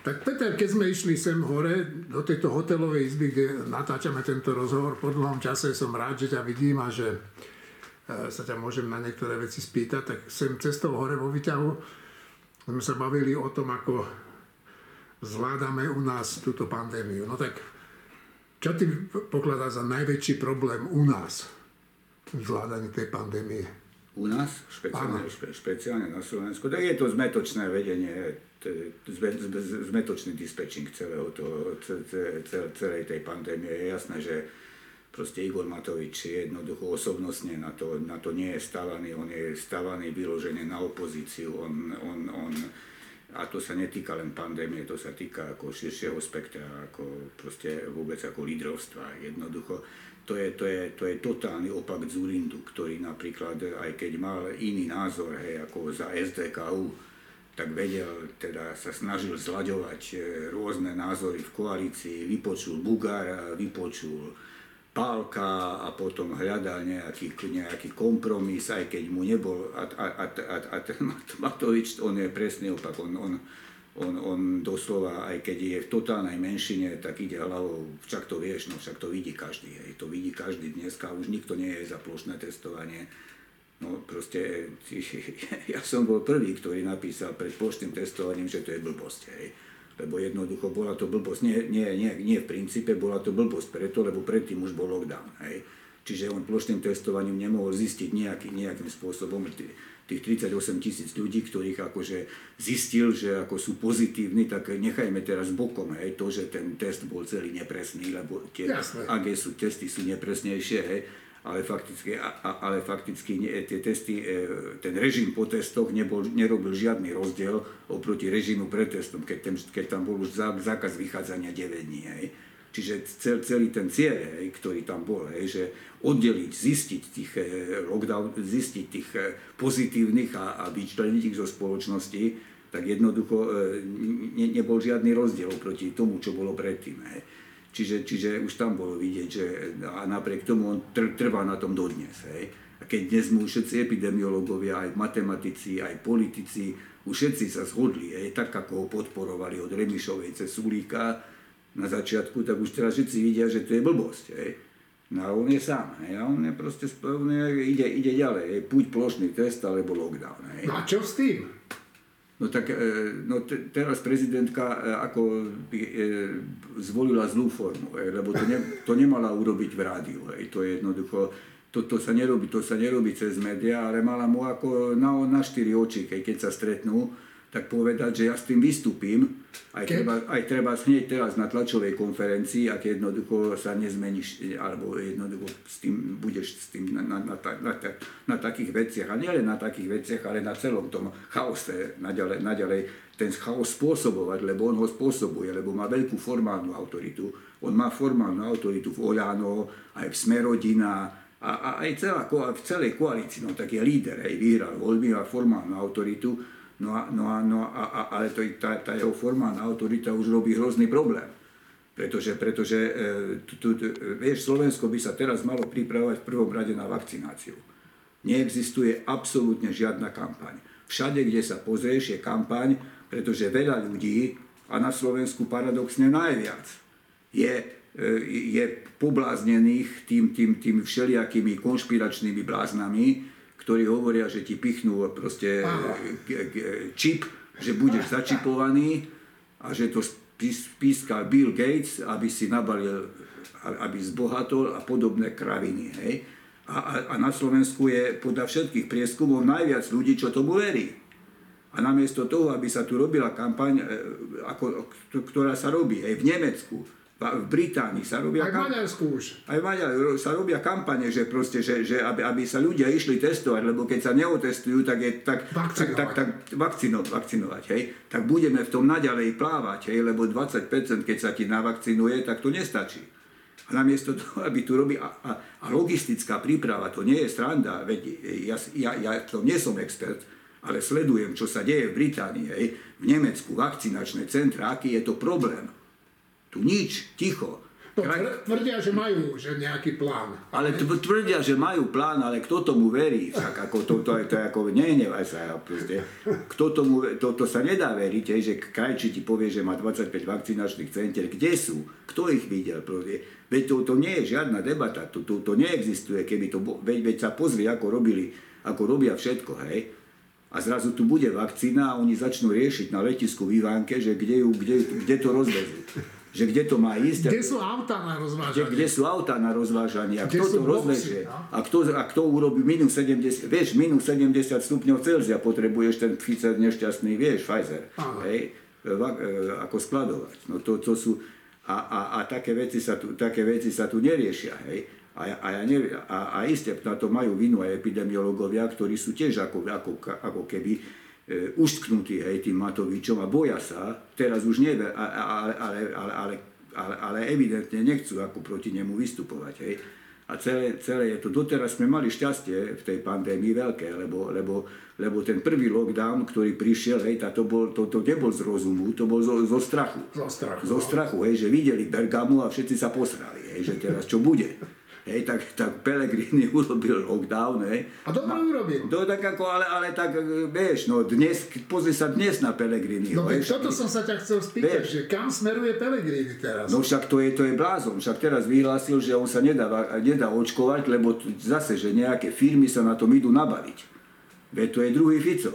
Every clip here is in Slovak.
Tak Peter, keď sme išli sem hore do tejto hotelovej izby, kde natáčame tento rozhovor, po dlhom čase som rád, že ťa vidím a že e, sa ťa môžem na niektoré veci spýtať, tak sem cestou hore vo výťahu sme sa bavili o tom, ako zvládame u nás túto pandémiu. No tak, čo ty pokladá za najväčší problém u nás v zvládaní tej pandémie? U nás, špeciálne, špe, špeciálne na Slovensku, tak je to zmetočné vedenie zmetočný dispečing celého toho, celej tej pandémie. Je jasné, že proste Igor Matovič je jednoducho osobnostne na to, na to nie je stavaný, on je stavaný vyložene na opozíciu, on, on, on, a to sa netýka len pandémie, to sa týka ako širšieho spektra, ako proste vôbec ako lídrovstva. Jednoducho to je, to je, to je totálny opak Zurindu, ktorý napríklad, aj keď mal iný názor, hej, ako za SDKU, tak vedel, teda sa snažil zlaďovať e, rôzne názory v koalícii, vypočul Bugara, vypočul Pálka a potom hľadal nejaký, nejaký kompromis, aj keď mu nebol, a, a, a, a, a ten Matovič, on je presný opak, on, on, on, on doslova, aj keď je v totálnej menšine, tak ide hlavou, však to vieš, no však to vidí každý, hej, to vidí každý dneska, už nikto nie je za plošné testovanie, No proste, ja som bol prvý, ktorý napísal pred plošným testovaním, že to je blbosť, hej. Lebo jednoducho bola to blbosť, nie, nie, nie, nie v princípe, bola to blbosť preto, lebo predtým už bol lockdown, hej. Čiže on plošným testovaním nemohol zistiť nejaký, nejakým spôsobom tých 38 tisíc ľudí, ktorých akože zistil, že ako sú pozitívni, tak nechajme teraz bokom, hej, to, že ten test bol celý nepresný, lebo tie AG sú, testy sú nepresnejšie, hej, ale fakticky, ale fakticky nie, tie testy, e, ten režim po testoch nebol, nerobil žiadny rozdiel oproti režimu pred testom, keď, ten, keď tam bol už zákaz vychádzania 9 dní. Hej. Čiže cel, celý ten cieľ, hej, ktorý tam bol, hej, že oddeliť, zistiť tých e, lockdown, zistiť tých e, pozitívnych a, a vyčleniť ich zo spoločnosti, tak jednoducho ne, nebol žiadny rozdiel oproti tomu, čo bolo predtým. Hej. Čiže, čiže už tam bolo vidieť, že a napriek tomu on tr- trvá na tom dodnes. Hej. A keď dnes mu všetci epidemiológovia, aj matematici, aj politici, už všetci sa zhodli, hej, tak ako ho podporovali od Remišovej cez Sulíka na začiatku, tak už teraz všetci vidia, že to je blbosť. Hej. No a on je sám, hej, a on je proste on je, ide, ide ďalej, hej, buď plošný test, alebo lockdown. Hej. No a čo s tým? No tak e, no te, teraz prezidentka e, ako e, zvolila zlú formu, lebo to, ne, to nemala urobiť v rádiu. To je jednoducho, to, to, sa nerobí, to sa nerobí cez médiá, ale mala mu ako na, na štyri oči, keď sa stretnú, tak povedať, že ja s tým vystúpim, aj Ke? treba, aj treba hneď teraz na tlačovej konferencii, ak jednoducho sa nezmeníš, alebo jednoducho s tým, budeš s tým na, na, na, na, na takých veciach, a nielen na takých veciach, ale na celom tom chaose naďalej, naďalej ten chaos spôsobovať, lebo on ho spôsobuje, lebo má veľkú formálnu autoritu. On má formálnu autoritu v Oľano, aj v Smerodina, a, a aj celá, v celej koalícii, no tak je líder, aj vyhral voľby, má formálnu autoritu, No a, no a, no a, a, ale to, tá, tá jeho formálna autorita už robí hrozný problém. Pretože, pretože e, tu, tu, vieš, Slovensko by sa teraz malo pripravovať v prvom rade na vakcináciu. Neexistuje absolútne žiadna kampaň. Všade, kde sa pozrieš, je kampaň, pretože veľa ľudí, a na Slovensku paradoxne najviac, je, e, je pobláznených tým, tým, tým všelijakými konšpiračnými bláznami, ktorí hovoria, že ti pichnú proste čip, že budeš začipovaný a že to píska Bill Gates, aby si nabalil, aby zbohatol a podobné kraviny. Hej? A, a, a na Slovensku je podľa všetkých prieskumov najviac ľudí, čo tomu verí. A namiesto toho, aby sa tu robila kampaň, e, ako, ktorá sa robí aj v Nemecku, v Británii sa robia... Aj v Maďarsku už. Aj v Maďarsku sa robia kampane, že proste, že, že aby, aby sa ľudia išli testovať, lebo keď sa neotestujú, tak je tak, vakcinovať. tak, tak, tak vakcino, vakcinovať, hej, tak budeme v tom naďalej plávať, hej, lebo 20% keď sa ti navakcinuje, tak to nestačí. A namiesto toho, aby tu robí, a, a, a logistická príprava, to nie je stranda, veď ja, ja, ja to nie som expert, ale sledujem, čo sa deje v Británii, hej, v Nemecku, vakcinačné centra, aký je to problém tu nič, ticho. No To tvrdia, že majú že nejaký plán. Ale tvrdia, že majú plán, ale kto tomu verí? Však ako to, to, to, to ako nenevaj sa. Proste. Kto tomu, to, to sa nedá veriť, hej, že krajči ti povie, že má 25 vakcinačných centier. Kde sú? Kto ich videl? Proste? Veď to, to nie je žiadna debata, to, to, to neexistuje, keby to, veď, veď sa pozrie, ako robili, ako robia všetko, hej. A zrazu tu bude vakcína a oni začnú riešiť na letisku v Ivánke, že kde, ju, kde, kde to rozvezú že kde to má ísť. Kde sú autá na rozvážanie? Kde, kde sú autá na rozvážanie a kto to rozveže. No? A kto, a kto urobí minus 70, vieš, minus 70 stupňov Celzia potrebuješ ten Pfizer nešťastný, vieš, Pfizer, hej, e, ako skladovať. No to, to sú, a, a, a také, veci sa tu, také veci sa tu neriešia, hej. A, a, ja neviem, a, a iste na to majú vinu aj epidemiológovia, ktorí sú tiež ako, ako, ako keby e, uštknutí hej, tým Matovičom a boja sa, teraz už nie, ale, ale, ale, ale, ale, ale evidentne nechcú ako proti nemu vystupovať. Hej. A celé, celé je to, doteraz sme mali šťastie v tej pandémii veľké, lebo, lebo, lebo ten prvý lockdown, ktorý prišiel, hej, to, bol, to, to nebol z rozumu, to bol zo, zo strachu. Zo strachu. Zo strachu, hej, že videli Bergamu a všetci sa posrali, hej, že teraz čo bude. Hej, tak, tak Pelegrini urobil lockdown, hej. A dobre urobil. To tak ako, ale, ale tak, vieš, no dnes, pozri sa dnes na Pelegrini. No veď toto som sa ťa chcel spýtať, vieš, že kam smeruje Pelegrini teraz? No však to je, to je blázon, však teraz vyhlásil, že on sa nedá, nedá očkovať, lebo zase, že nejaké firmy sa na tom idú nabaviť. Veď to je druhý Fico.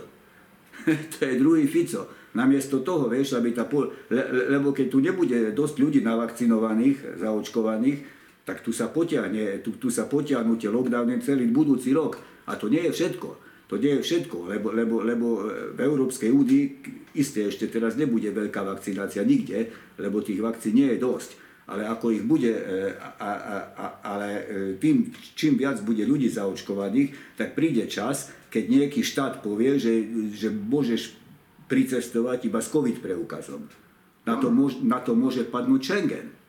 to je druhý Fico. Namiesto toho, vieš, aby tá... Pol... Le, lebo keď tu nebude dosť ľudí navakcinovaných, zaočkovaných, tak tu sa potiahne, tu, tu sa potiahnu tie lockdowny celý budúci rok. A to nie je všetko. To nie je všetko, lebo, lebo, lebo e, v Európskej únii isté ešte teraz nebude veľká vakcinácia nikde, lebo tých vakcín nie je dosť. Ale ako ich bude, e, a, a, a, ale e, tým, čím viac bude ľudí zaočkovaných, tak príde čas, keď nejaký štát povie, že, že môžeš pricestovať iba s COVID preukazom. Na to, môž, na to môže padnúť Schengen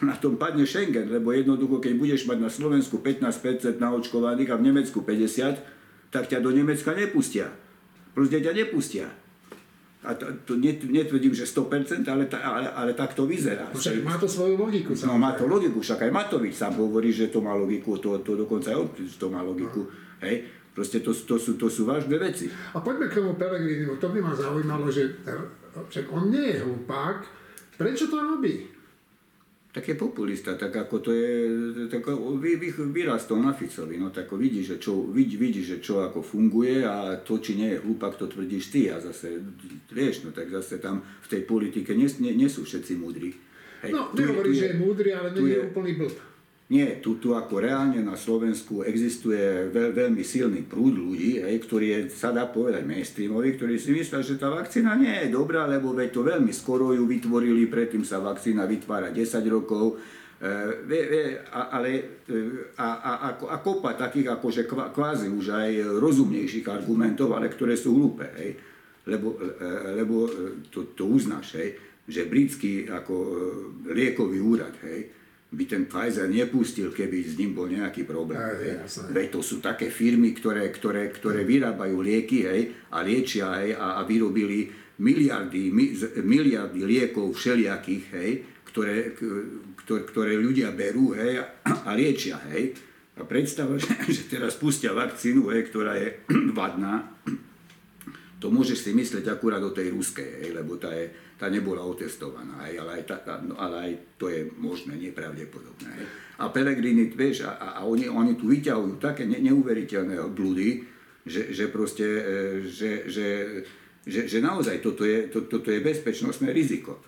na tom padne Schengen, lebo jednoducho, keď budeš mať na Slovensku 15% naočkovaných a v Nemecku 50, tak ťa do Nemecka nepustia. Proste ťa nepustia. A to, to netvrdím, že 100%, ale, ta, ale, ale tak to vyzerá. No však má to svoju logiku. No má to logiku, však aj Matovič sám hovorí, že to má logiku, to, to dokonca aj to má logiku. No. Hej? Proste to, to, sú, to sú vážne veci. A poďme k tomu Pelegrinimu. To by ma zaujímalo, že však on nie je hlupák. Prečo to robí? Tak je populista, tak ako to je, tak vy, vy, vyrastol na Ficovi, no tak vidí, že čo, vidí, vidí, že čo ako funguje a to, či nie je hlúpak, to tvrdíš ty a zase, vieš, no tak zase tam v tej politike nie, nie, nie sú všetci múdri. Hej, no, nehovorí, že je múdry, ale nie je úplný blb. Nie, tu, tu ako reálne na Slovensku existuje veľ, veľmi silný prúd ľudí, hej, ktorý je, sa dá povedať mainstreamový, ktorí si myslia, že tá vakcína nie je dobrá, lebo veď to veľmi skoro ju vytvorili, predtým sa vakcína vytvára 10 rokov, e, ale e, a, a, a, a kopa takých akože kvázi už aj rozumnejších argumentov, ale ktoré sú hlúpe, hej, lebo, e, lebo to, to uznáš, hej, že britský ako liekový úrad, hej, by ten Pfizer nepustil, keby s ním bol nejaký problém. Aj, Veď to sú také firmy, ktoré, ktoré, ktoré vyrábajú lieky hej, a liečia hej, a, a vyrobili miliardy, miliardy liekov všelijakých, hej, ktoré, ktoré, ktoré ľudia berú hej, a liečia. Hej. A predstava, že, že teraz pustia vakcínu, hej, ktorá je vadná, to môžeš si myslieť akurát o tej ruskej, hej, lebo tá je, tá nebola otestovaná, hej, ale, aj tá, no, ale aj to je možné, nepravdepodobné. Hej. A Pelegrini, vieš, a, a oni, oni tu vyťahujú také ne, neuveriteľné blúdy, že, že proste, e, že, že, že, že naozaj toto je, to, toto je bezpečnostné riziko.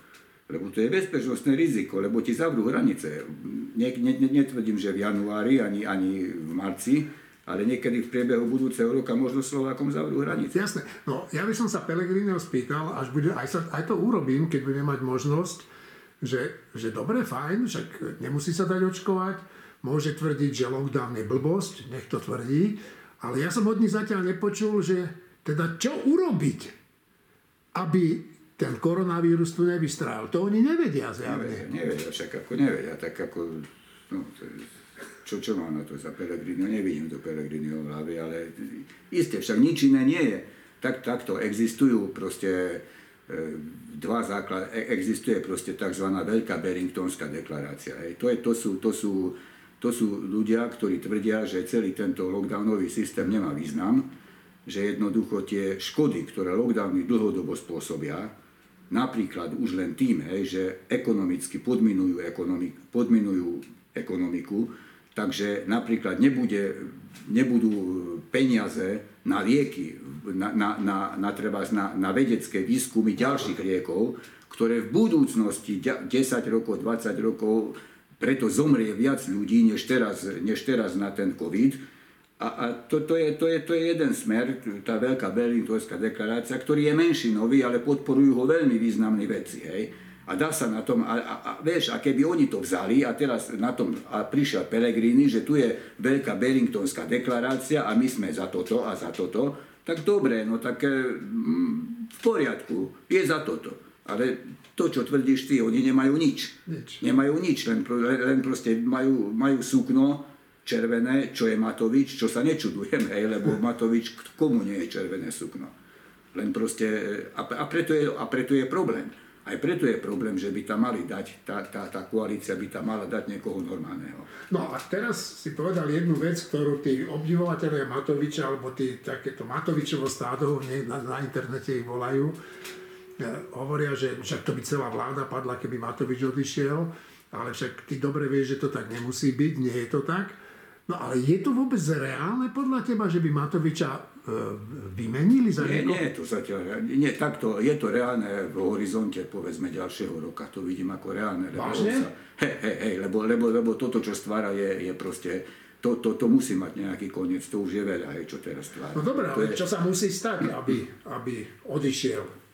Lebo to je bezpečnostné riziko, lebo ti zavrú hranice. Ne, ne, netvrdím, že v januári ani, ani v marci, ale niekedy v priebehu budúceho roka možno Slovákom zavrú hranice. Jasné. No, ja by som sa Pelegrineho spýtal, až bude, aj, sa, aj to urobím, keď budem mať možnosť, že, že dobre, fajn, však nemusí sa dať očkovať, môže tvrdiť, že lockdown je blbosť, nech to tvrdí, ale ja som od nich zatiaľ nepočul, že teda čo urobiť, aby ten koronavírus tu nevystrál. To oni nevedia zjavne. Nevedia, nevedia, však ako nevedia, tak ako... No, to je čo, čo má na to za Pellegrini? No nevidím to Pellegrini v hlave, ale isté, však nič iné nie je. Tak, takto existujú proste dva základ, existuje proste tzv. Veľká Beringtonská deklarácia. Hej. To, je, to, sú, to, sú, to sú ľudia, ktorí tvrdia, že celý tento lockdownový systém nemá význam, že jednoducho tie škody, ktoré lockdowny dlhodobo spôsobia, napríklad už len tým, hej, že ekonomicky podminujú, ekonomik, podminujú ekonomiku, takže napríklad nebude, nebudú peniaze na lieky, na, na, na, na, na, na vedecké výskumy ďalších liekov, ktoré v budúcnosti 10 rokov, 20 rokov, preto zomrie viac ľudí, než teraz, než teraz na ten COVID, a, a to, to, je, to, je, to je jeden smer, tá veľká Berlingtovská deklarácia, ktorý je menšinový, ale podporujú ho veľmi významní veci. Hej. A dá sa na tom, a, a, a vieš, a keby oni to vzali a teraz na tom a prišiel Pelegrini, že tu je veľká Bellingtonská deklarácia a my sme za toto a za toto, tak dobre, no tak mm, v poriadku, je za toto. Ale to, čo tvrdíš ty, oni nemajú nič. nič. Nemajú nič, len, len proste majú, majú sukno, červené, čo je Matovič, čo sa nečudujem, hej, lebo Matovič komu nie je červené sukno. Len proste, a, a, preto je, a preto je problém. Aj preto je problém, že by tam mali dať, tá, tá, tá koalícia by tam mala dať niekoho normálneho. No a teraz si povedal jednu vec, ktorú tí obdivovateľe Matoviča, alebo tí takéto Matovičovo stádo, na, na internete ich volajú, e, hovoria, že však to by celá vláda padla, keby Matovič odišiel, ale však ty dobre vieš, že to tak nemusí byť, nie je to tak. No ale je to vôbec reálne podľa teba, že by Matoviča vymenili za nie, niekoho? Nie, to zatiaľ, nie, takto, je to reálne v horizonte, povedzme, ďalšieho roka, to vidím ako reálne. Vážne? Hej, hej, hej, lebo, lebo, lebo toto, čo stvára, je, je proste, to, to, to musí mať nejaký koniec, to už je veľa, hej, čo teraz stvára. No dobré, ale je... čo sa musí stať, aby, aby odišiel?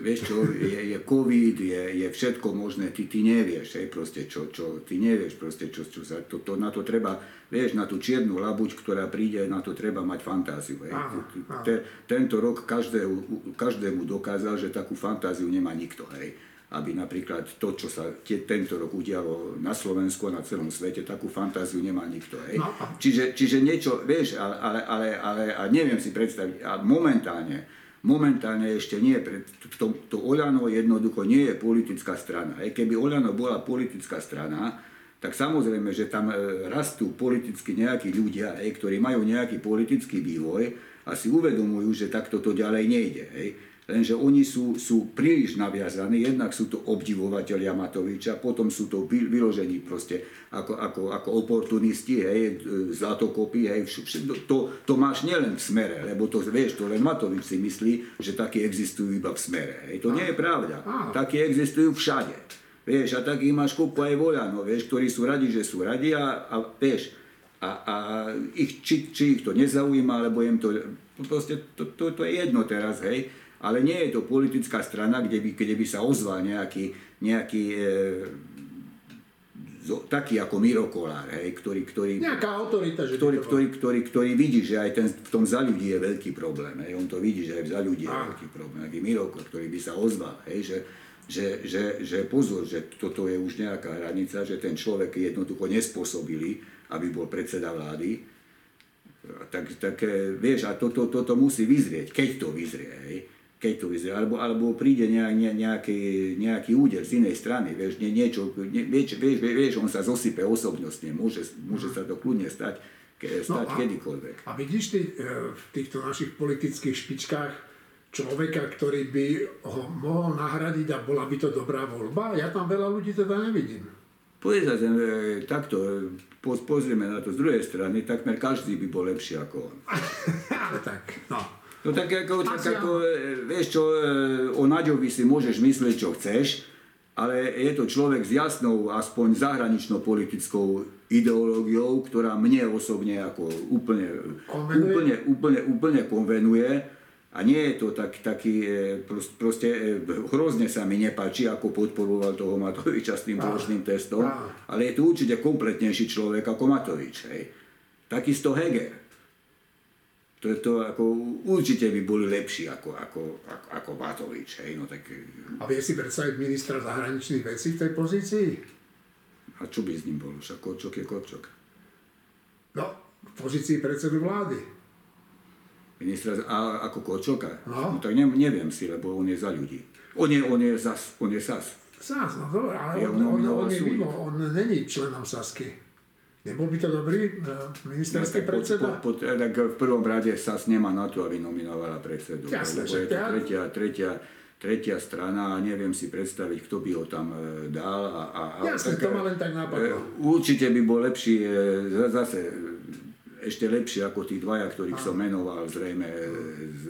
Vieš čo, je, je COVID, je, je všetko možné, ty, ty nevieš, hej, proste, čo, čo, ty nevieš, proste, čo, čo sa, to, to, na to treba, vieš, na tú čiernu labuť, ktorá príde, na to treba mať fantáziu, hej. Áno. Te, tento rok každému, každému dokázal, že takú fantáziu nemá nikto, hej aby napríklad to, čo sa tie, tento rok udialo na Slovensku a na celom svete, takú fantáziu nemá nikto. Hej. No. Čiže, čiže niečo, vieš, ale, ale, ale, ale neviem si predstaviť, a momentálne, Momentálne ešte nie, to, to Oľano jednoducho nie je politická strana. Aj keby Oľano bola politická strana, tak samozrejme, že tam e, rastú politicky nejakí ľudia, hej, ktorí majú nejaký politický vývoj a si uvedomujú, že takto to ďalej nejde. Hej. Lenže oni sú, sú príliš naviazaní, jednak sú to obdivovateľia Matoviča, potom sú to vyložení proste ako, ako, ako oportunisti, hej, zlatokopy, hej, vš- to, to máš nielen v smere, lebo to vieš, to len Matovič si myslí, že takí existujú iba v smere. Hej. To nie je pravda. Takí existujú všade. Vieš, a takých máš kupu aj voľano, vieš, ktorí sú radi, že sú radi a, a vieš, a, a ich, či, či ich to nezaujíma, alebo im to, proste to, to, to je jedno teraz, hej, ale nie je to politická strana, kde by, kde by sa ozval nejaký, nejaký e, zo, taký ako Miro Kolár, hej, ktorý, ktorý, Nejaká autorita, že ktorý, ktorý, ktorý, ktorý, vidí, že aj ten, v tom za ľudí je veľký problém. Hej, on to vidí, že aj za ľudí je veľký problém. Aký Miro, ktorý by sa ozval, hej, že, že, že, že pozor, že toto je už nejaká hranica, že ten človek je jednoducho nespôsobili, aby bol predseda vlády. Tak, tak vieš, a toto to, to, to musí vyzrieť, keď to vyzrie. Hej keď to vyzerá, alebo, alebo príde nejak, nejaký, nejaký úder z inej strany, vieš, nie, niečo, nie, vieš, vieš, vieš, on sa zosype osobnostne, môže, môže sa to kľudne stať, ke, no stať no a, kedykoľvek. A vidíš ty e, v týchto našich politických špičkách človeka, ktorý by ho mohol nahradiť a bola by to dobrá voľba? Ja tam veľa ľudí teda nevidím. Povedať, e, takto, pozrieme na to z druhej strany, takmer každý by bol lepší ako on. Ale tak, no. No tak ako, tak ako e, vieš čo, e, o Naďovi si môžeš myslieť, čo chceš, ale je to človek s jasnou, aspoň zahraničnou politickou ideológiou, ktorá mne osobne ako úplne, úplne, úplne, úplne konvenuje. A nie je to tak, taký, e, proste hrozne sa mi nepáči, ako podporoval toho Matoviča s tým plošným testom, ale je to určite kompletnejší človek ako Matovič. Hej. Takisto Heger to, je to ako, určite by boli lepší ako, ako, ako, ako Matovič. Hej, no tak... A vie si predstaviť ministra zahraničných vecí v tej pozícii? A čo by s ním bolo? Však Korčok je Korčok. No, v pozícii predsedu vlády. Ministra, a ako Kočoka? No. no tak ne, neviem si, lebo on je za ľudí. On je, on je zas, on je SAS. SAS, no dobre, ale Ja on, on, nominoval on je súd. mimo, on není členom Sasky. Nebol by to dobrý e, ministerský tak, predseda? Po, po, tak v prvom rade SAS nemá na to, aby nominovala predsedu. Jasné, lebo že je to tretia, tretia, tretia strana a neviem si predstaviť, kto by ho tam e, dal. A, a, a Jasné, to ma len tak napadlo. e, Určite by bol lepší, e, za- zase e, ešte lepší ako tí dvaja, ktorých som menoval, zrejme. e, z,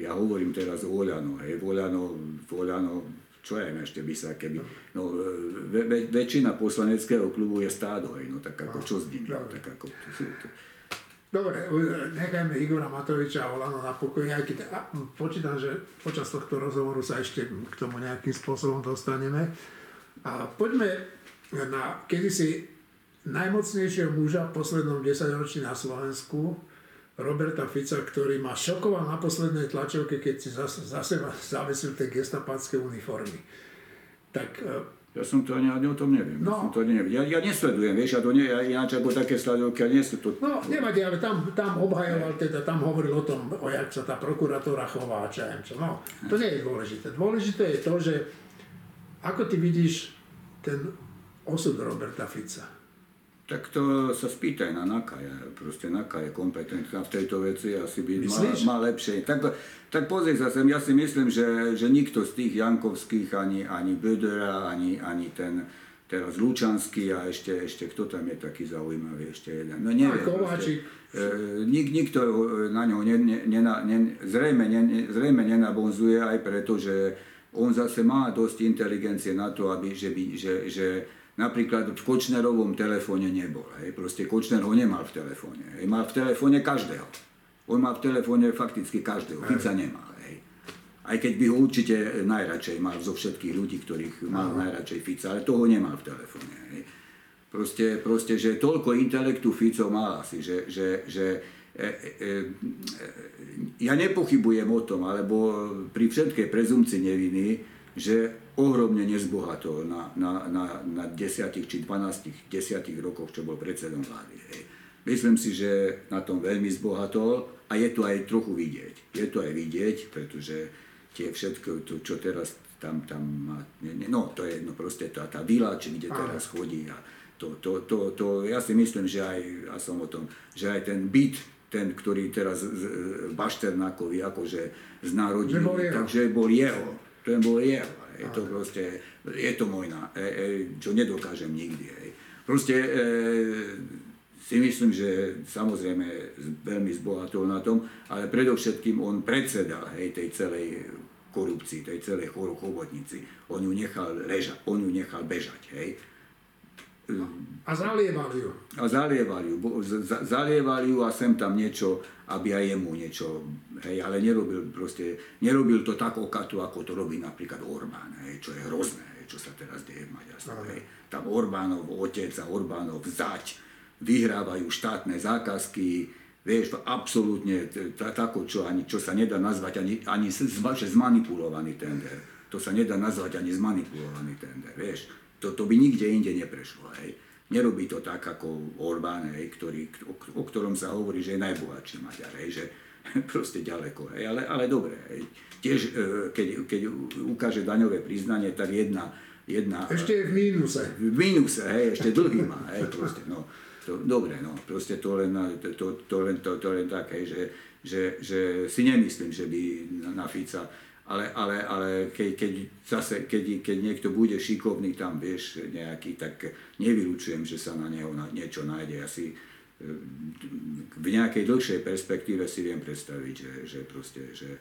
ja hovorím teraz o Oľano, hej, Oľano, Oľano, čo ja viem ešte by sa, keby, no, ve, ve, väčšina poslaneckého klubu je stádo, hej, no tak ako čo s nimi, no, Dobre. tak ako, Dobre, e, nechajme Igora Matoviča a Olano na pokoji, aj keď a, počítam, že počas tohto rozhovoru sa ešte k tomu nejakým spôsobom dostaneme. A poďme na kedysi najmocnejšieho muža v poslednom desaťročí na Slovensku, Roberta Fica, ktorý ma šokoval na poslednej tlačovke, keď si zase, zase zavesil tie gestapácké uniformy. Tak e, Ja som to ani, ani o tom neviem. No. Ja, som to neviem. Ja, ja nesledujem, vieš, ja to nie, ja, ináč ako také sledovky, ja nie sú to... No, nevadí, ale tam, tam obhajoval, teda tam hovoril o tom, o jak sa tá prokuratúra chová, čo ja čo. No, to nie je dôležité. Dôležité je to, že ako ty vidíš ten osud Roberta Fica. Tak to sa spýtaj na Naka, ja, proste Naka je kompetentná v tejto veci, asi by má, má lepšie. Tak, tak pozri sa sem, ja si myslím, že, že nikto z tých Jankovských, ani, ani Bödera, ani, ani ten teraz Lučanský a ešte, ešte kto tam je taký zaujímavý, ešte jeden. No neviem. Kováčik. E, nik, nikto ho- na ňo ne, ne, nena- ne, zrejme, ne, ne- zrejme nenabonzuje aj preto, že on zase má dosť inteligencie na to, aby, že, by, že, že napríklad v Kočnerovom telefóne nebol. Hej. Proste Kočner ho nemal v telefóne. Hej. Mal v telefóne každého. On má v telefóne fakticky každého. Fica nemal. Hej. Aj keď by ho určite najradšej mal zo všetkých ľudí, ktorých mal najradšej Fica, ale toho nemal v telefóne. Hej. Proste, proste, že toľko intelektu Fico mal asi, že, že, že e, e, e, ja nepochybujem o tom, alebo pri všetkej prezumcii neviny, že ohromne nezbohatol na, na, na, na 10 či 12, 10 rokoch, čo bol predsedom vlády. Hej. Myslím si, že na tom veľmi zbohatol a je to aj trochu vidieť. Je to aj vidieť, pretože tie všetko, to, čo teraz tam, tam má, ne, ne, no to je no proste tá, tá vila, či kde teraz chodí a to, to, to, to, ja si myslím, že aj, ja som o tom, že aj ten byt, ten, ktorý teraz Bašternákovi akože znárodili, Že bol jeho. Jeho, ten bol jeho, je to proste, je to môj, ná- e, e, čo nedokážem nikdy, hej. Proste e, si myslím, že samozrejme veľmi zbohatol na tom, ale predovšetkým on predsedal hej, tej celej korupcii, tej celej chor- chobotnici. On ju nechal ležať, on ju nechal bežať, hej. A zalieval ju. A zalievali ju, zalievali ju a sem tam niečo, aby aj jemu niečo, hej, ale nerobil proste, nerobil to tak okato, ako to robí napríklad Orbán, hej, čo je hrozné, hej, čo sa teraz deje v Maďarsku, hej. Tam Orbánov otec a Orbánov zať vyhrávajú štátne zákazky, vieš, absolútne tako, čo, ani, čo sa nedá nazvať ani, ani zmanipulovaný tender. To sa nedá nazvať ani zmanipulovaný tender, vieš. To, to by nikde inde neprešlo, hej. Nerobí to tak ako Orbán, hej, ktorý, o, o ktorom sa hovorí, že je najbohatší Maďar, hej, že proste ďaleko, hej. Ale, ale dobre, hej. Tiež, e, keď, keď ukáže daňové priznanie, tak jedna, jedna Ešte je v mínuse. v mínuse, hej, ešte dlhý má, hej, proste, no. To, dobre, no, proste to len, to, to, to len, to, to len tak, hej, že, že, že si nemyslím, že by na, na Fica, ale, ale, ale keď, keď zase, keď, keď niekto bude šikovný tam, vieš, nejaký, tak nevylučujem, že sa na neho na, niečo nájde. Ja si e, v nejakej dlhšej perspektíve si viem predstaviť, že, že proste, že,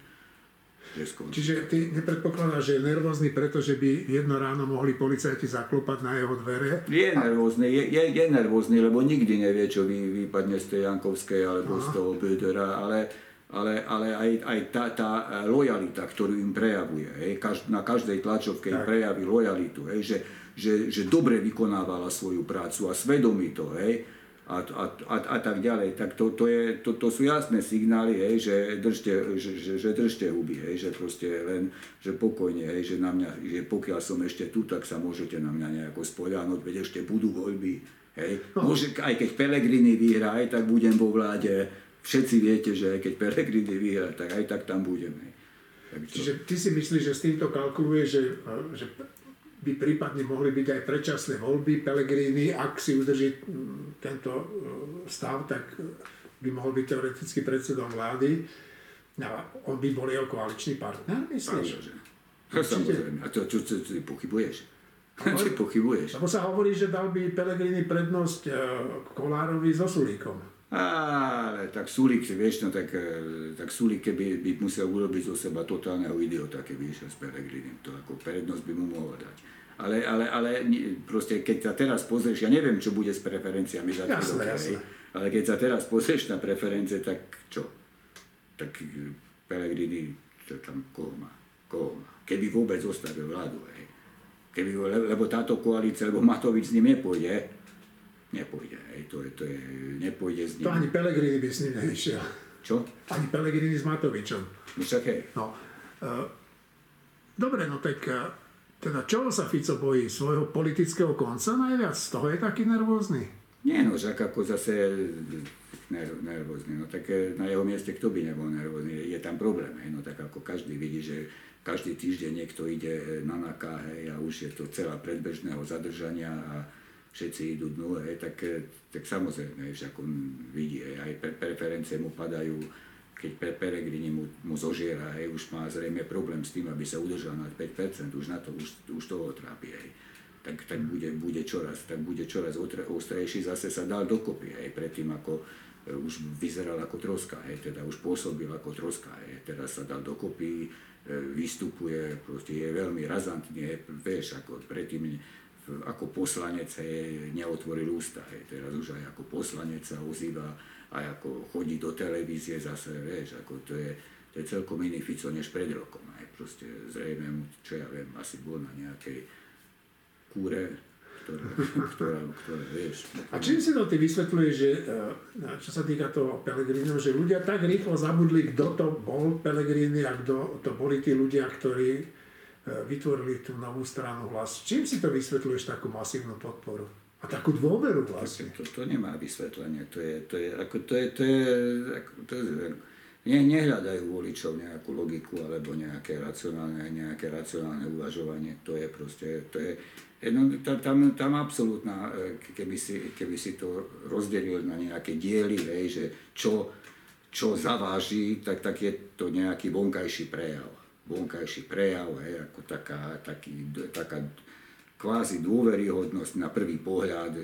že skončí. Čiže ty nepredpokladáš, že je nervózny, pretože by jedno ráno mohli policajti zaklopať na jeho dvere. Je nervózny, je, je, je nervózny, lebo nikdy nevie, čo vy, vypadne z tej Jankovskej alebo z toho Bödera, ale, ale, ale aj, aj tá, tá lojalita, ktorú im prejavuje, hej, každ, na každej tlačovke im prejaví lojalitu, hej, že, že, že dobre vykonávala svoju prácu a svedomí to, hej, a, a, a, a tak ďalej, tak to, to, je, to, to sú jasné signály, hej, že, držte, že, že, že držte huby, hej, že proste len, že pokojne, hej, že na mňa, že pokiaľ som ešte tu, tak sa môžete na mňa nejako spoľahnúť, veď ešte budú voľby, hej. Môže, aj keď Pelegrini vyhrá, aj tak budem vo vláde, všetci viete, že keď Pelegrini vyhrá, tak aj tak tam budeme. Čiže ty si myslíš, že s týmto kalkuluje, že, že by prípadne mohli byť aj predčasné voľby Pelegrini, ak si udrží mm, tento e, stav, tak by mohol byť teoreticky predsedom vlády. A on by bol jeho koaličný partner, myslíš? No, samozrejme. A to, čo, čo, čo, pochybuješ? Či pochybuješ? Lebo sa hovorí, že dal by Pelegrini prednosť e, Kolárovi so Sulíkom. Ale tak Sulík, vieš, no tak, e, tak Sulík keby by musel urobiť zo seba totálneho idiota, keby išiel s Pelegrinim. To ako prednosť by mu mohol dať. Ale, ale, ale proste, keď sa teraz pozrieš, ja neviem, čo bude s preferenciami za jasné, roky, jasné. ale keď sa teraz pozrieš na preferencie, tak čo? Tak Pelegrini, čo tam, koho má? Koho má? Keby vôbec zostavil vládu, hej. Keby, lebo táto koalícia, lebo Matovič s ním nepôjde, nepôjde. Hej, to je, to je, nepôjde s ním. To ani Pelegrini by s ním nevyšiel. Čo? Ani Pelegrini s Matovičom. No však hej. No, uh, dobre, no tak uh, teda čo sa Fico bojí? Svojho politického konca najviac? Z toho je taký nervózny? Nie, no však ako zase ner, nervózny. No tak na jeho mieste kto by nebol nervózny? Je tam problém. Hej? No tak ako každý vidí, že každý týždeň niekto ide na NAKA hej, a už je to celá predbežného zadržania a všetci idú dnu, hej, tak, eh, tak samozrejme, že ako vidí, hej, aj pre, preferencie mu padajú, keď pre Peregrini mu, mu zožiera, hej, už má zrejme problém s tým, aby sa udržal nad 5%, už na to, už, už toho trápi, hej. Tak, tak bude, bude čoraz, tak bude čoraz ostrejší, zase sa dal dokopy, hej, predtým ako eh, už vyzeral ako troska, hej, teda už pôsobil ako troska, hej, teraz sa dal dokopy, eh, vystupuje, proste je veľmi razantný, vieš, ako predtým ako poslanec hej, neotvoril ústa. Hej. Teraz už aj ako poslanec sa ozýva, aj ako chodí do televízie zase, vieš, ako to je, to je celkom iný Fico než pred rokom. Hej. Proste zrejme, čo ja viem, asi bol na nejakej kúre, ktorá, ktorá, ktorá vieš. A čím si to ty vysvetľuješ, že e, čo sa týka toho Pelegrino, že ľudia tak rýchlo zabudli, kto to bol Pelegrini a kto to boli tí ľudia, ktorí vytvorili tú novú stranu hlas. Čím si to vysvetľuješ takú masívnu podporu? A takú dôveru vlastne? To, to, to nemá vysvetlenie. To je, to je, ako, to je, to je, ako, to je ne, nehľadajú voličov nejakú logiku alebo nejaké racionálne, nejaké racionálne uvažovanie. To je proste, to je, no, tam, tam absolútna, e, keby si, keby si to rozdelil na nejaké diely, hej, že čo, čo zaváži, tak, tak je to nejaký vonkajší prejav vonkajší prejav, hej, ako taká, taký, taká kvázi dôveryhodnosť na prvý pohľad,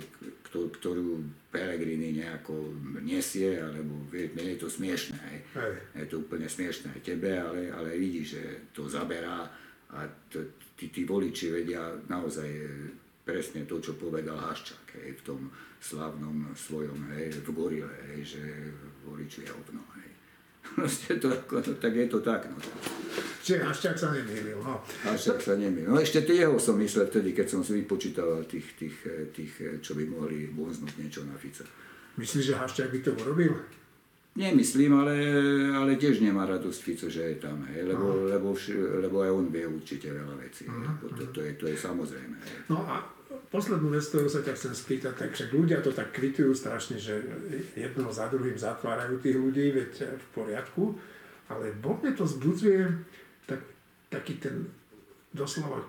ktorú Pelegrini nejako nesie, alebo nie je to smiešné. Hej. Hej. Je to úplne smiešné aj tebe, ale, ale vidíš, že to zaberá a tí, tí voliči vedia naozaj presne to, čo povedal Haščák hej, v tom slavnom svojom hej, v Gorile, hej, že voliči je hovno. Hej. Proste to, ako, no, tak je to tak. No. Čiže Haščák sa nemýlil. No. Haščák sa nemýlil. No ešte jeho som myslel vtedy, keď som si vypočítal tých, tých, tých, čo by mohli bonznúť niečo na Fica. Myslíš, že Haščák by to urobil? Nemyslím, ale, ale tiež nemá radosť Fico, že je tam, hej, lebo, lebo, lebo aj on vie určite veľa vecí. Uh-huh. To, to, to, je, to je samozrejme. Hej. No a poslednú vec, ktorú sa ťa chcem spýtať, tak však ľudia to tak kvitujú strašne, že jedno za druhým zatvárajú tých ľudí, veď v poriadku, ale vo mne to zbudzuje taký ten doslova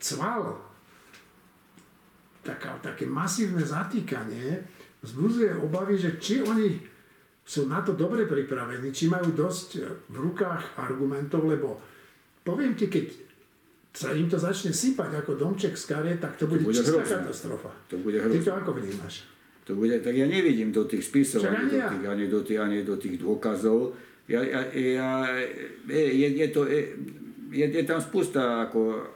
cval, taká, také masívne zatýkanie, vzbudzuje obavy, že či oni sú na to dobre pripravení, či majú dosť v rukách argumentov, lebo poviem ti, keď sa im to začne sypať ako domček z karie, tak to bude, to bude čistá hrozné. katastrofa. To bude hrozné. Ty to ako vnímaš? To bude, tak ja nevidím do tých spisov, ani, do tých, ani, do tých, ani do tých dôkazov. Ja, ja, ja, je, je, to, je, je tam spústa ako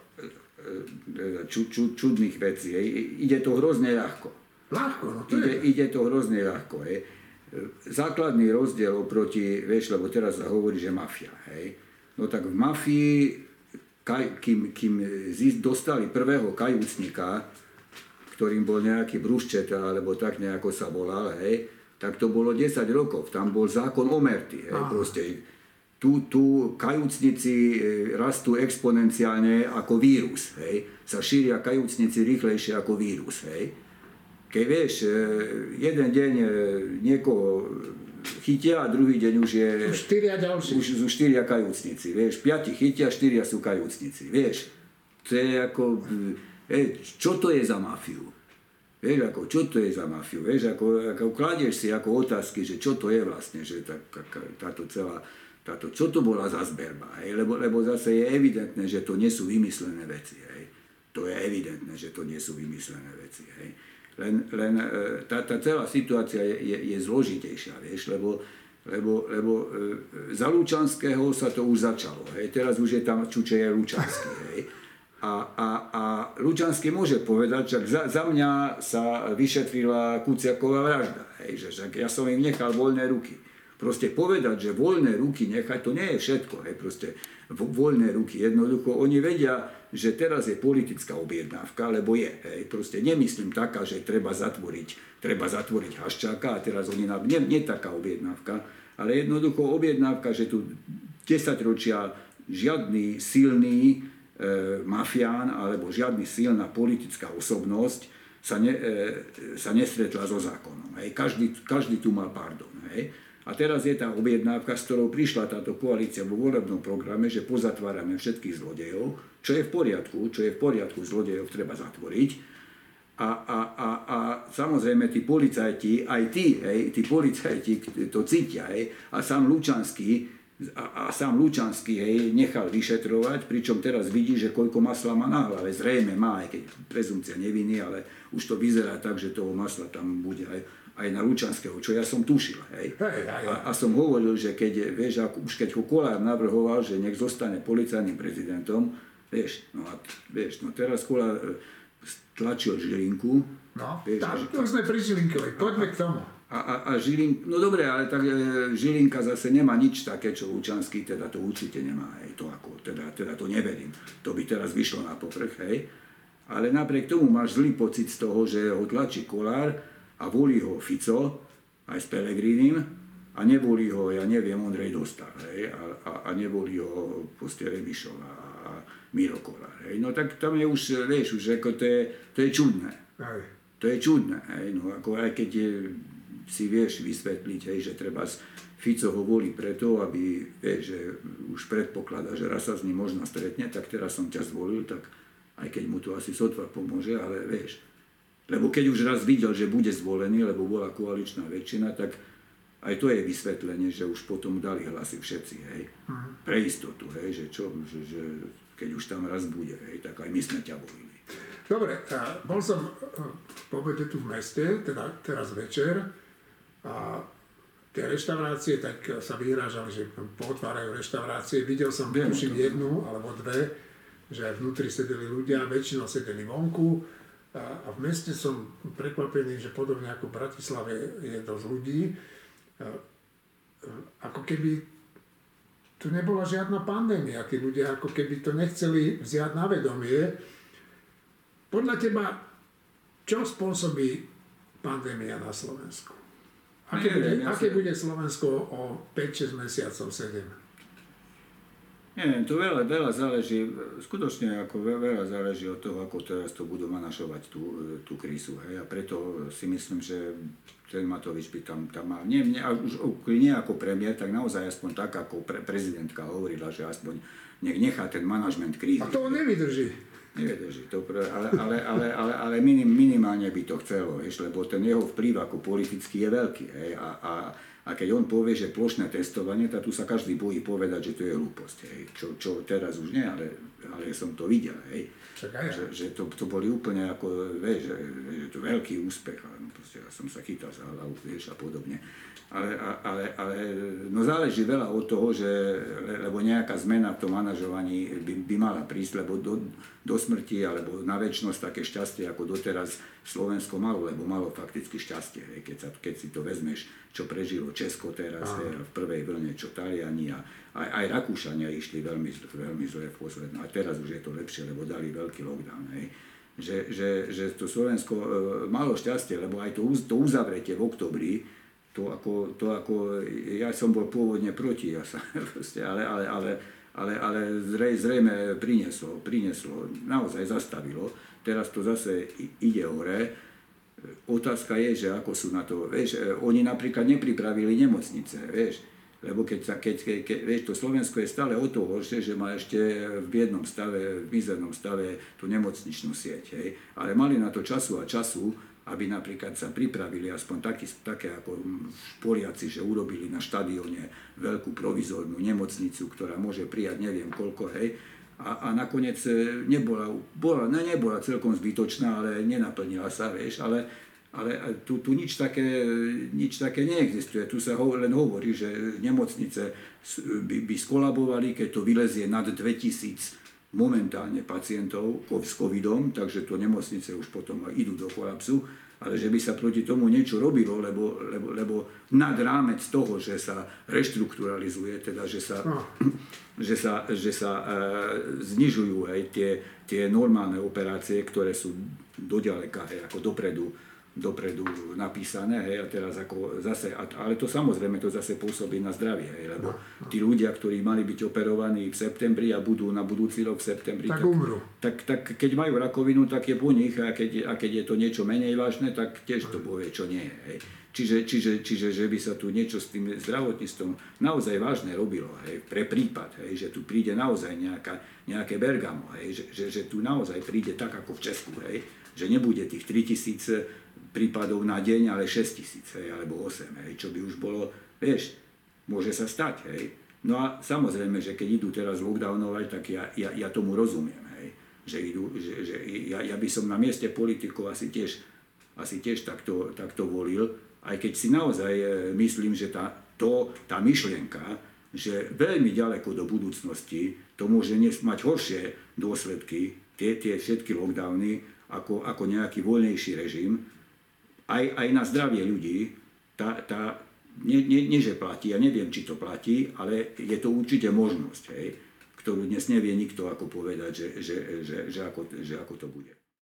ču, ču, čudných vecí. Ide to hrozne ľahko. Ľahko, no to ide, je. ide to hrozne ľahko. Je základný rozdiel oproti, vieš, lebo teraz sa hovorí, že mafia, hej. No tak v mafii, kaj, kým, kým dostali prvého kajúcnika, ktorým bol nejaký brúščet, alebo tak nejako sa volal, hej, tak to bolo 10 rokov. Tam bol zákon omerty, hej, proste. Tu, tu kajúcnici e, rastú exponenciálne ako vírus, hej. Sa šíria kajúcnici rýchlejšie ako vírus, hej keď vieš, e, jeden deň e, niekoho chytia a druhý deň už je... Už štyria ďalší. Už sú štyria kajúcnici, vieš. Piati chytia, štyria sú kajúcnici, vieš. To je ako... E, čo to je za mafiu? Vieš, ako, čo to je za mafiu? Vieš, ako, ako kladieš si ako otázky, že čo to je vlastne, že tá, táto celá, táto, čo to bola za zberba, hej? Lebo, lebo zase je evidentné, že to nie sú vymyslené veci, hej? To je evidentné, že to nie sú vymyslené veci, hej? Len, len e, tá, tá celá situácia je, je, je zložitejšia, vieš, lebo, lebo, lebo e, za Lučanského sa to už začalo, hej? Teraz už je tam Čuče je Lučanský, hej? A, a, a Lučanský môže povedať, že za, za mňa sa vyšetrila Kuciaková vražda. Hej, že, že ja som im nechal voľné ruky. Proste povedať, že voľné ruky nechať, to nie je všetko. Hej, proste voľné ruky. Jednoducho, oni vedia, že teraz je politická objednávka, lebo je. Hej, proste nemyslím taká, že treba zatvoriť, treba zatvoriť Haščáka a teraz oni nám, nie, nie taká objednávka, ale jednoducho objednávka, že tu 10 ročia žiadny silný e, mafián alebo žiadny silná politická osobnosť sa, ne, e, sa nestretla so zákonom. Hej. Každý, každý tu mal pardon. Hej. A teraz je tá objednávka, s ktorou prišla táto koalícia vo volebnom programe, že pozatvárame všetkých zlodejov, čo je v poriadku, čo je v poriadku, zlodejov treba zatvoriť. A, a, a, a samozrejme tí policajti, aj tí, hej, tí policajti to cítia, hej, a sám Lučanský a, a sám Lučanský hej, nechal vyšetrovať, pričom teraz vidí, že koľko masla má na hlave. Zrejme má, aj keď prezumcia neviny, ale už to vyzerá tak, že toho masla tam bude aj, aj na Lučanského, čo ja som tušil. Hej. A, a som hovoril, že keď, vieš, ako, už keď ho Kolár navrhoval, že nech zostane policajným prezidentom, vieš, no a vieš, no teraz Kolár e, tlačil Žilinku. No, vieš, tam, to sme pri Žilinkovi, poďme k tomu. A, a, a Žilin, no dobre, ale tak e, Žilinka zase nemá nič také, čo Lučanský, teda to určite nemá, hej, to ako, teda, teda to neverím. To by teraz vyšlo na poprch, hej. Ale napriek tomu máš zlý pocit z toho, že ho tlačí Kolár a volí ho Fico, aj s Pelegrínim, a nevolí ho, ja neviem, Ondrej Dostal, hej, a, a, a nevolí ho proste Remišov a, a Miro Kolár, hej. No tak tam je už, vieš, už ako to je, to je čudné. To je čudné, hej, no ako aj keď je, si vieš vysvetliť, hej, že treba Fico ho volí preto, aby, vieš, že už predpokladá, že raz sa s ním možno stretne, tak teraz som ťa zvolil, tak aj keď mu to asi sotva pomôže, ale vieš. Lebo keď už raz videl, že bude zvolený, lebo bola koaličná väčšina, tak aj to je vysvetlenie, že už potom dali hlasy všetci, hej. Mhm. Pre istotu, hej, že čo, že, že keď už tam raz bude, hej, tak aj my sme ťa volili. Dobre, bol som po obede tu v meste, teda teraz večer, a tie reštaurácie tak sa vyhrážali, že potvárajú reštaurácie. Videl som, tuším, jednu alebo dve, že vnútri sedeli ľudia, väčšinou sedeli vonku. A, v meste som prekvapený, že podobne ako v Bratislave je dosť ľudí. Ako keby tu nebola žiadna pandémia. Tí ľudia ako keby to nechceli vziať na vedomie. Podľa teba, čo spôsobí pandémia na Slovensku? Aké, bude, aké bude Slovensko o 5-6 mesiacov, 7? Neviem, to veľa, veľa záleží, skutočne ako veľa záleží od toho, ako teraz to budú manašovať tú, tú krízu. Hej. A preto si myslím, že ten Matovič by tam, tam mal, nie, nie, už nie ako premiér, tak naozaj aspoň tak, ako pre, prezidentka hovorila, že aspoň nech nechá ten manažment krízy. A to on nevydrží. Nevydrží to, ale, ale, ale, ale, ale minim, minimálne by to chcelo, vieš, lebo ten jeho vplyv ako politický je veľký. Hej, a, a, a keď on povie, že plošné testovanie, tak tu sa každý bojí povedať, že to je hlúposť. Hej, čo, čo teraz už nie, ale, ale som to videl. Hej, že, že to, to boli úplne ako, vieš, že, že to veľký úspech. Ale no, proste, ja som sa chytal za hlavu, vieš, a podobne ale, ale, ale no záleží veľa od toho, že, lebo nejaká zmena v tom manažovaní by, by mala prísť, lebo do, do smrti alebo na väčšnosť také šťastie, ako doteraz Slovensko malo, lebo malo fakticky šťastie, hej, keď, sa, keď si to vezmeš, čo prežilo Česko teraz, hej, v prvej vlne, čo Taliani a aj, aj Rakúšania išli veľmi, veľmi zle v poslednom. A teraz už je to lepšie, lebo dali veľký lockdown. Hej. Že, že, že to Slovensko e, malo šťastie, lebo aj to, to uzavretie v oktobri, to ako, to ako, ja som bol pôvodne proti, ja sa, proste, ale, ale, ale, ale, ale zrej, zrejme prinieslo, prinieslo, naozaj zastavilo. Teraz to zase ide hore. otázka je, že ako sú na to, vieš, e, oni napríklad nepripravili nemocnice, vieš, lebo keď, sa, keď, keď, keď vieš, to Slovensko je stále o to horšie, že má ešte v biednom stave, v mizernom stave tú nemocničnú sieť, hej. ale mali na to času a času, aby napríklad sa pripravili aspoň taký, také ako Poliaci, že urobili na štadióne veľkú provizornú nemocnicu, ktorá môže prijať neviem koľko, hej, a, a nakoniec e, nebola, bola, ne, nebola celkom zbytočná, ale nenaplnila sa, vieš, ale, ale tu, tu nič, také, nič také neexistuje. Tu sa ho, len hovorí, že nemocnice by, by skolabovali, keď to vylezie nad 2000 momentálne pacientov s covidom, takže to nemocnice už potom idú do kolapsu ale že by sa proti tomu niečo robilo, lebo, lebo, lebo nad rámec toho, že sa reštrukturalizuje, teda že sa, no. že sa, že sa e, znižujú aj tie, tie normálne operácie, ktoré sú doďaleka, hej, ako dopredu dopredu napísané, hej, a teraz ako zase, ale to samozrejme to zase pôsobí na zdravie, hej, lebo no, no. tí ľudia, ktorí mali byť operovaní v septembri a budú na budúci rok v septembri, tak, tak, umrú. Tak, tak keď majú rakovinu, tak je po nich a keď, a keď je to niečo menej vážne, tak tiež to povie, čo nie je. Hej. Čiže, čiže, čiže, že by sa tu niečo s tým zdravotníctvom naozaj vážne robilo, hej, pre prípad, hej, že tu príde naozaj nejaká, nejaké bergamo, hej, že, že, že tu naozaj príde tak ako v Česku, hej, že nebude tých 3000 prípadov na deň, ale 6 tisíc, alebo 8, hej, čo by už bolo, vieš, môže sa stať, hej. No a samozrejme, že keď idú teraz lockdownovať, tak ja, ja, ja tomu rozumiem, hej, že, idú, že, že ja, ja by som na mieste politikov asi tiež, asi tiež takto, takto volil, aj keď si naozaj e, myslím, že tá, to, tá myšlienka, že veľmi ďaleko do budúcnosti to môže mať horšie dôsledky, tie, tie všetky lockdowny, ako, ako nejaký voľnejší režim, aj, aj na zdravie ľudí, tá, tá, nie, nie, nie, že platí, ja neviem, či to platí, ale je to určite možnosť, hej, ktorú dnes nevie nikto ako povedať, že, že, že, že, ako, že ako to bude.